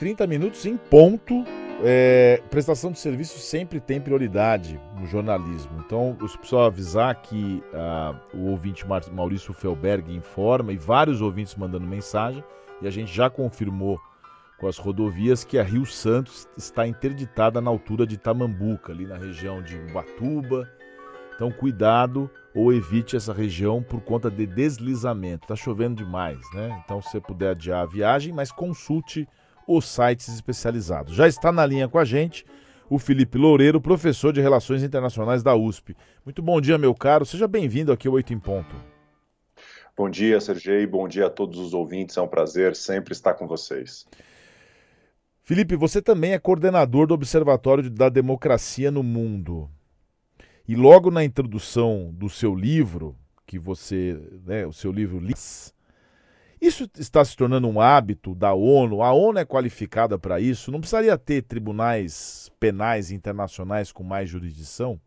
30 minutos em ponto. É, prestação de serviço sempre tem prioridade no jornalismo. Então, eu preciso avisar que uh, o ouvinte Maurício Felberg informa e vários ouvintes mandando mensagem, e a gente já confirmou com as rodovias que a Rio Santos está interditada na altura de Tamambuca, ali na região de Ubatuba. Então, cuidado ou evite essa região por conta de deslizamento. Está chovendo demais, né? Então, se você puder adiar a viagem, mas consulte os sites especializados. Já está na linha com a gente o Felipe Loureiro, professor de Relações Internacionais da USP. Muito bom dia, meu caro. Seja bem-vindo aqui ao Oito em Ponto. Bom dia, Sergei. Bom dia a todos os ouvintes. É um prazer sempre estar com vocês. Felipe, você também é coordenador do Observatório da Democracia no Mundo. E logo na introdução do seu livro, que você, né, o seu livro Lis, isso está se tornando um hábito da ONU. A ONU é qualificada para isso. Não precisaria ter tribunais penais internacionais com mais jurisdição?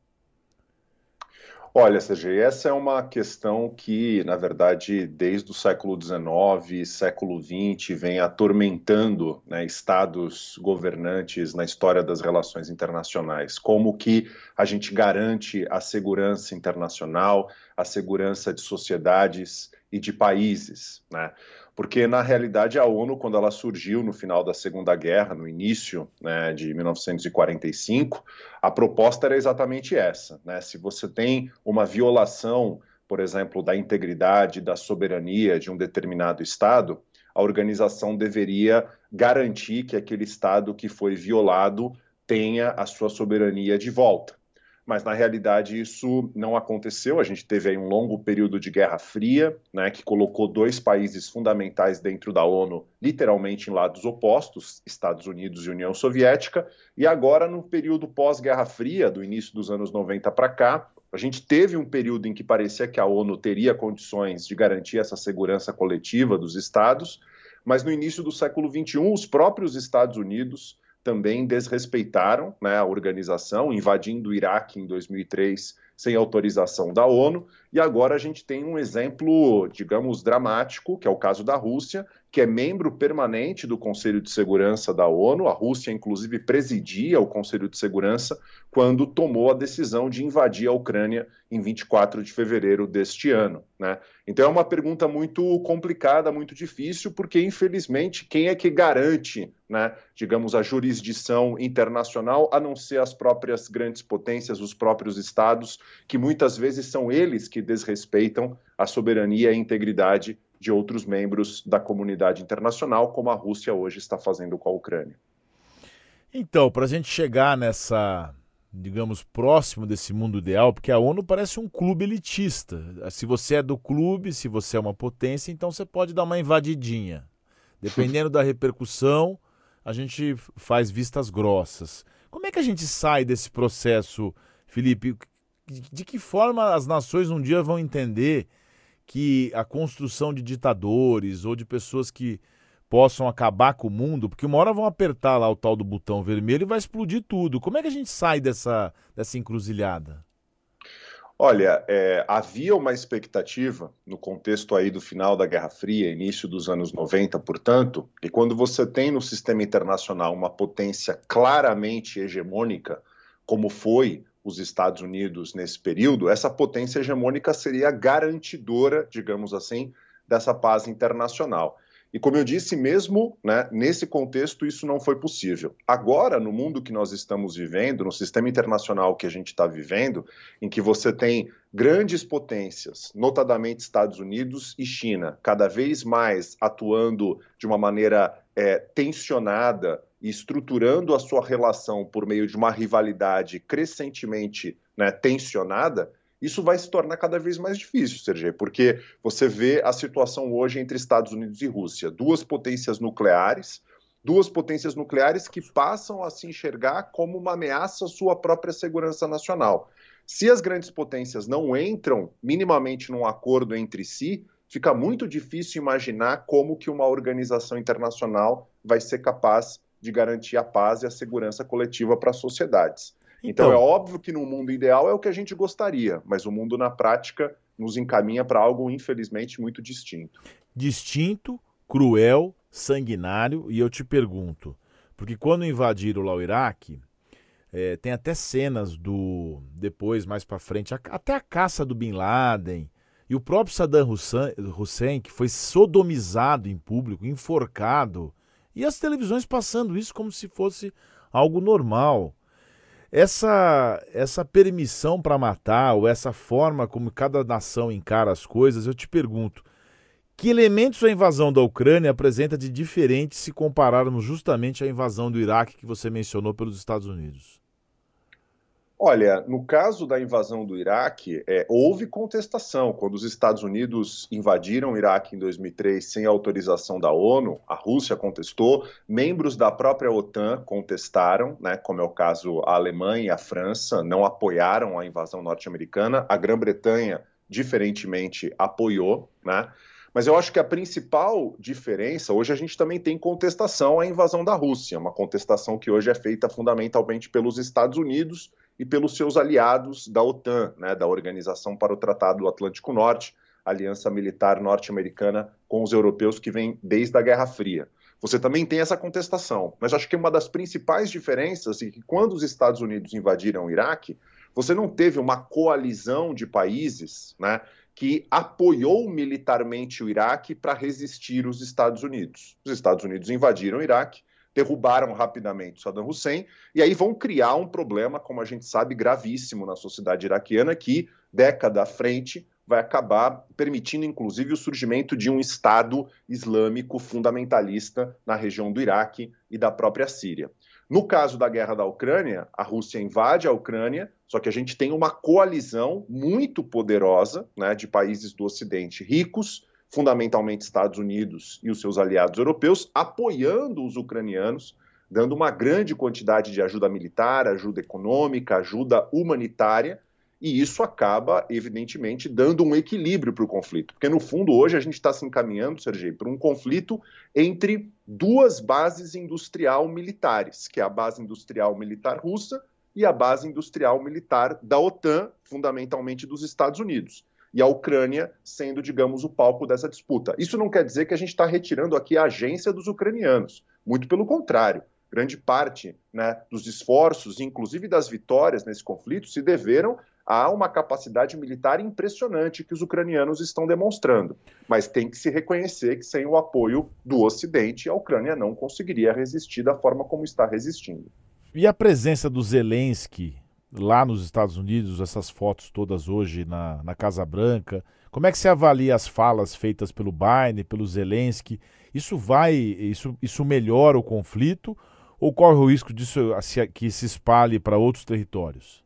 Olha, Sergei, essa é uma questão que, na verdade, desde o século XIX, século XX, vem atormentando né, estados governantes na história das relações internacionais. Como que a gente garante a segurança internacional, a segurança de sociedades e de países, né? Porque na realidade a ONU, quando ela surgiu no final da Segunda Guerra, no início né, de 1945, a proposta era exatamente essa, né? Se você tem uma violação, por exemplo, da integridade, da soberania de um determinado estado, a organização deveria garantir que aquele estado que foi violado tenha a sua soberania de volta mas na realidade isso não aconteceu. A gente teve aí um longo período de Guerra Fria, né, que colocou dois países fundamentais dentro da ONU literalmente em lados opostos, Estados Unidos e União Soviética, e agora no período pós-Guerra Fria, do início dos anos 90 para cá, a gente teve um período em que parecia que a ONU teria condições de garantir essa segurança coletiva dos estados, mas no início do século XXI, os próprios Estados Unidos também desrespeitaram né, a organização, invadindo o Iraque em 2003 sem autorização da ONU, e agora a gente tem um exemplo, digamos, dramático, que é o caso da Rússia, que é membro permanente do Conselho de Segurança da ONU. A Rússia, inclusive, presidia o Conselho de Segurança quando tomou a decisão de invadir a Ucrânia em 24 de fevereiro deste ano. Né? Então é uma pergunta muito complicada, muito difícil, porque, infelizmente, quem é que garante, né, digamos, a jurisdição internacional, a não ser as próprias grandes potências, os próprios estados, que muitas vezes são eles que desrespeitam a soberania e a integridade de outros membros da comunidade internacional, como a Rússia hoje está fazendo com a Ucrânia. Então, para a gente chegar nessa, digamos, próximo desse mundo ideal, porque a ONU parece um clube elitista. Se você é do clube, se você é uma potência, então você pode dar uma invadidinha. Dependendo da repercussão, a gente faz vistas grossas. Como é que a gente sai desse processo, Felipe? De que forma as nações um dia vão entender que a construção de ditadores ou de pessoas que possam acabar com o mundo, porque uma hora vão apertar lá o tal do botão vermelho e vai explodir tudo. Como é que a gente sai dessa, dessa encruzilhada? Olha, é, havia uma expectativa no contexto aí do final da Guerra Fria, início dos anos 90, portanto, e quando você tem no sistema internacional uma potência claramente hegemônica, como foi os Estados Unidos nesse período, essa potência hegemônica seria garantidora, digamos assim, dessa paz internacional. E como eu disse, mesmo né, nesse contexto, isso não foi possível. Agora, no mundo que nós estamos vivendo, no sistema internacional que a gente está vivendo, em que você tem grandes potências, notadamente Estados Unidos e China, cada vez mais atuando de uma maneira é, tensionada e estruturando a sua relação por meio de uma rivalidade crescentemente né, tensionada, isso vai se tornar cada vez mais difícil, Sergei, porque você vê a situação hoje entre Estados Unidos e Rússia, duas potências nucleares, duas potências nucleares que passam a se enxergar como uma ameaça à sua própria segurança nacional. Se as grandes potências não entram minimamente num acordo entre si, fica muito difícil imaginar como que uma organização internacional vai ser capaz de garantir a paz e a segurança coletiva para as sociedades. Então, então, é óbvio que no mundo ideal é o que a gente gostaria, mas o mundo na prática nos encaminha para algo, infelizmente, muito distinto. Distinto, cruel, sanguinário, e eu te pergunto: Porque quando invadiram lá o Iraque, é, tem até cenas do. Depois, mais para frente, a, até a caça do Bin Laden. E o próprio Saddam Hussein, que foi sodomizado em público, enforcado. E as televisões passando isso como se fosse algo normal. Essa, essa permissão para matar, ou essa forma como cada nação encara as coisas, eu te pergunto: que elementos a invasão da Ucrânia apresenta de diferente se compararmos justamente à invasão do Iraque que você mencionou pelos Estados Unidos? Olha, no caso da invasão do Iraque, é, houve contestação. Quando os Estados Unidos invadiram o Iraque em 2003 sem autorização da ONU, a Rússia contestou, membros da própria OTAN contestaram, né, como é o caso a Alemanha e a França, não apoiaram a invasão norte-americana, a Grã-Bretanha, diferentemente, apoiou, né? Mas eu acho que a principal diferença, hoje a gente também tem contestação à invasão da Rússia, uma contestação que hoje é feita fundamentalmente pelos Estados Unidos e pelos seus aliados da OTAN, né, da Organização para o Tratado do Atlântico Norte, aliança militar norte-americana com os europeus que vem desde a Guerra Fria. Você também tem essa contestação, mas acho que uma das principais diferenças é que quando os Estados Unidos invadiram o Iraque, você não teve uma coalizão de países né, que apoiou militarmente o Iraque para resistir os Estados Unidos. Os Estados Unidos invadiram o Iraque, derrubaram rapidamente Saddam Hussein, e aí vão criar um problema, como a gente sabe, gravíssimo na sociedade iraquiana, que, década à frente, vai acabar permitindo, inclusive, o surgimento de um Estado islâmico fundamentalista na região do Iraque e da própria Síria. No caso da guerra da Ucrânia, a Rússia invade a Ucrânia, só que a gente tem uma coalizão muito poderosa né, de países do Ocidente ricos, fundamentalmente Estados Unidos e os seus aliados europeus, apoiando os ucranianos, dando uma grande quantidade de ajuda militar, ajuda econômica, ajuda humanitária, e isso acaba, evidentemente, dando um equilíbrio para o conflito. Porque, no fundo, hoje a gente está se encaminhando, Sergei, para um conflito entre duas bases industrial militares, que é a base industrial militar russa e a base industrial militar da OTAN, fundamentalmente dos Estados Unidos e a Ucrânia sendo, digamos, o palco dessa disputa. Isso não quer dizer que a gente está retirando aqui a agência dos ucranianos, muito pelo contrário. Grande parte né, dos esforços, inclusive das vitórias nesse conflito, se deveram a uma capacidade militar impressionante que os ucranianos estão demonstrando. Mas tem que se reconhecer que sem o apoio do Ocidente, a Ucrânia não conseguiria resistir da forma como está resistindo. E a presença do Zelensky lá nos Estados Unidos, essas fotos todas hoje na, na Casa Branca. Como é que você avalia as falas feitas pelo Biden, pelo Zelensky? Isso vai, isso, isso melhora o conflito ou corre o risco disso que se espalhe para outros territórios?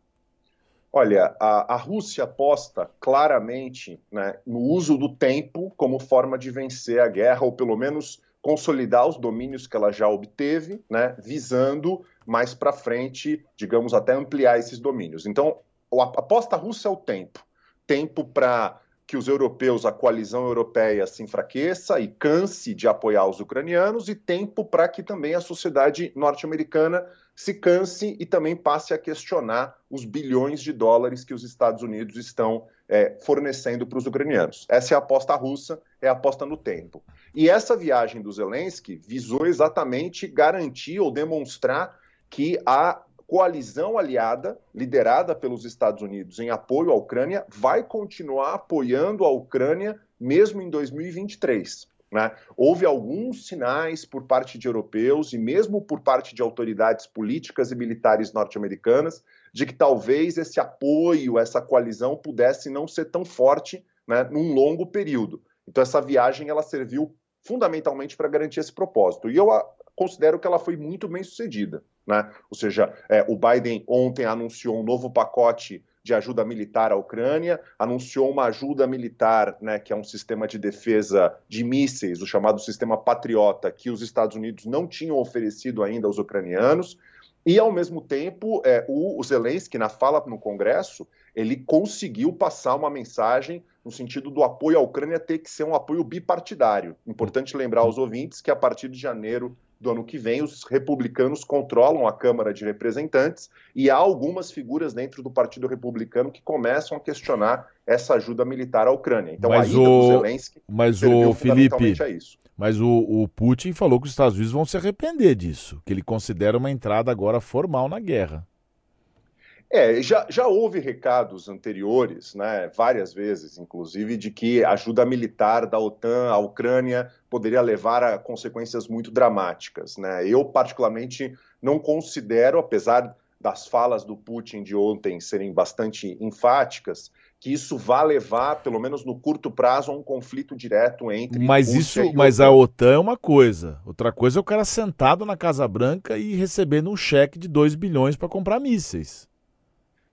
Olha, a, a Rússia aposta claramente né, no uso do tempo como forma de vencer a guerra, ou pelo menos consolidar os domínios que ela já obteve, né, visando mais para frente, digamos, até ampliar esses domínios. Então, a aposta russa é o tempo. Tempo para que os europeus, a coalizão europeia, se enfraqueça e canse de apoiar os ucranianos, e tempo para que também a sociedade norte-americana se canse e também passe a questionar os bilhões de dólares que os Estados Unidos estão é, fornecendo para os ucranianos. Essa é a aposta russa, é a aposta no tempo. E essa viagem do Zelensky visou exatamente garantir ou demonstrar que a coalizão aliada, liderada pelos Estados Unidos em apoio à Ucrânia, vai continuar apoiando a Ucrânia mesmo em 2023. Né? Houve alguns sinais por parte de europeus e mesmo por parte de autoridades políticas e militares norte-americanas de que talvez esse apoio, essa coalizão pudesse não ser tão forte né, num longo período. Então essa viagem ela serviu fundamentalmente para garantir esse propósito. E eu considero que ela foi muito bem sucedida. Né? Ou seja, é, o Biden ontem anunciou um novo pacote de ajuda militar à Ucrânia, anunciou uma ajuda militar, né, que é um sistema de defesa de mísseis, o chamado sistema Patriota, que os Estados Unidos não tinham oferecido ainda aos ucranianos. E, ao mesmo tempo, é, o, o Zelensky, na fala no Congresso, ele conseguiu passar uma mensagem no sentido do apoio à Ucrânia ter que ser um apoio bipartidário. Importante lembrar aos ouvintes que, a partir de janeiro do ano que vem, os republicanos controlam a Câmara de Representantes e há algumas figuras dentro do Partido Republicano que começam a questionar essa ajuda militar à Ucrânia. Então, mas a o... Zelensky mas o Felipe, a isso. Mas o, o Putin falou que os Estados Unidos vão se arrepender disso, que ele considera uma entrada agora formal na guerra. É, já, já houve recados anteriores, né, várias vezes, inclusive, de que a ajuda militar da OTAN à Ucrânia poderia levar a consequências muito dramáticas. Né? Eu, particularmente, não considero, apesar das falas do Putin de ontem serem bastante enfáticas, que isso vá levar, pelo menos no curto prazo, a um conflito direto entre. Mas Rússia isso, mas a OTAN é uma coisa. Outra coisa é o cara sentado na Casa Branca e recebendo um cheque de 2 bilhões para comprar mísseis.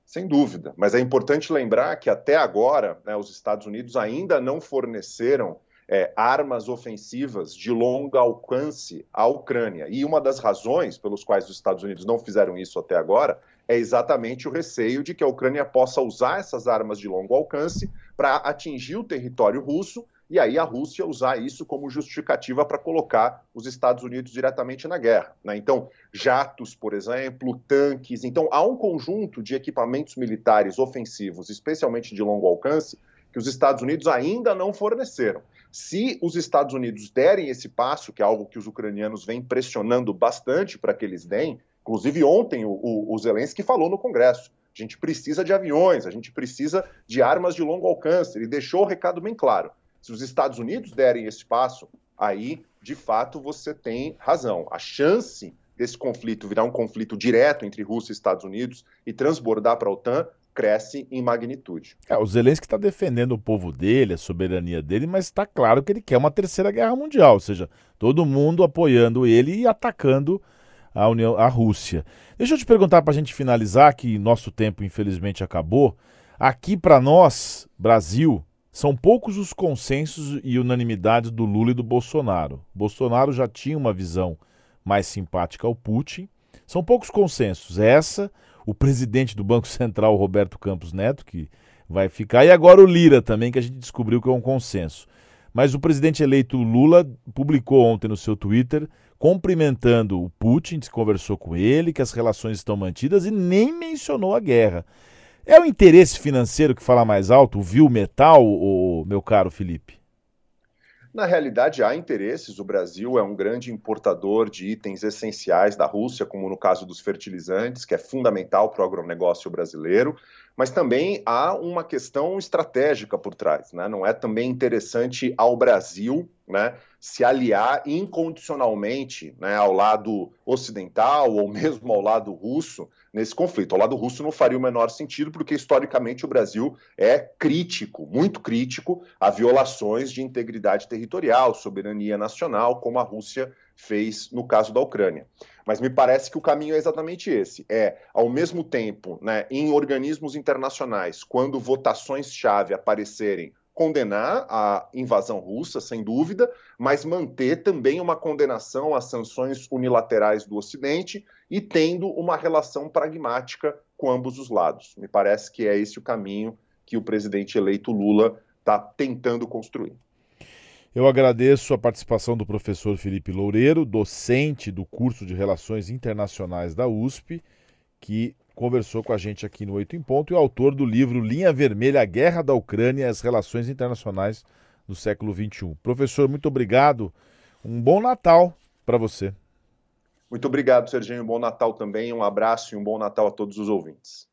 Sem dúvida, mas é importante lembrar que até agora né, os Estados Unidos ainda não forneceram é, armas ofensivas de longo alcance à Ucrânia. E uma das razões pelos quais os Estados Unidos não fizeram isso até agora é exatamente o receio de que a Ucrânia possa usar essas armas de longo alcance para atingir o território russo e aí a Rússia usar isso como justificativa para colocar os Estados Unidos diretamente na guerra. Né? Então, jatos, por exemplo, tanques. Então, há um conjunto de equipamentos militares ofensivos, especialmente de longo alcance, que os Estados Unidos ainda não forneceram. Se os Estados Unidos derem esse passo, que é algo que os ucranianos vêm pressionando bastante para que eles deem, inclusive ontem o, o, o Zelensky falou no Congresso. A gente precisa de aviões, a gente precisa de armas de longo alcance. Ele deixou o recado bem claro. Se os Estados Unidos derem esse passo, aí, de fato, você tem razão. A chance desse conflito virar um conflito direto entre Rússia e Estados Unidos e transbordar para a OTAN cresce em magnitude. É, o Zelensky está defendendo o povo dele, a soberania dele, mas está claro que ele quer uma terceira guerra mundial, ou seja, todo mundo apoiando ele e atacando a, União, a Rússia. Deixa eu te perguntar para a gente finalizar, que nosso tempo infelizmente acabou. Aqui para nós, Brasil, são poucos os consensos e unanimidades do Lula e do Bolsonaro. Bolsonaro já tinha uma visão mais simpática ao Putin. São poucos consensos. Essa, o presidente do Banco Central, Roberto Campos Neto, que vai ficar, e agora o Lira também, que a gente descobriu que é um consenso. Mas o presidente eleito Lula publicou ontem no seu Twitter cumprimentando o Putin, conversou com ele, que as relações estão mantidas e nem mencionou a guerra. É o interesse financeiro que fala mais alto, viu metal, o meu caro Felipe? Na realidade, há interesses. O Brasil é um grande importador de itens essenciais da Rússia, como no caso dos fertilizantes, que é fundamental para o agronegócio brasileiro. Mas também há uma questão estratégica por trás. Né? Não é também interessante ao Brasil né, se aliar incondicionalmente né, ao lado ocidental ou mesmo ao lado russo nesse conflito. Ao lado russo não faria o menor sentido, porque historicamente o Brasil é crítico, muito crítico, a violações de integridade territorial, soberania nacional, como a Rússia fez no caso da Ucrânia. Mas me parece que o caminho é exatamente esse: é, ao mesmo tempo, né, em organismos internacionais, quando votações-chave aparecerem condenar a invasão russa, sem dúvida, mas manter também uma condenação às sanções unilaterais do Ocidente e tendo uma relação pragmática com ambos os lados. Me parece que é esse o caminho que o presidente eleito Lula está tentando construir. Eu agradeço a participação do professor Felipe Loureiro, docente do curso de Relações Internacionais da USP, que conversou com a gente aqui no Oito em Ponto e o autor do livro Linha Vermelha, a Guerra da Ucrânia e as Relações Internacionais no século XXI. Professor, muito obrigado. Um bom Natal para você. Muito obrigado, Serginho. Um bom Natal também. Um abraço e um bom Natal a todos os ouvintes.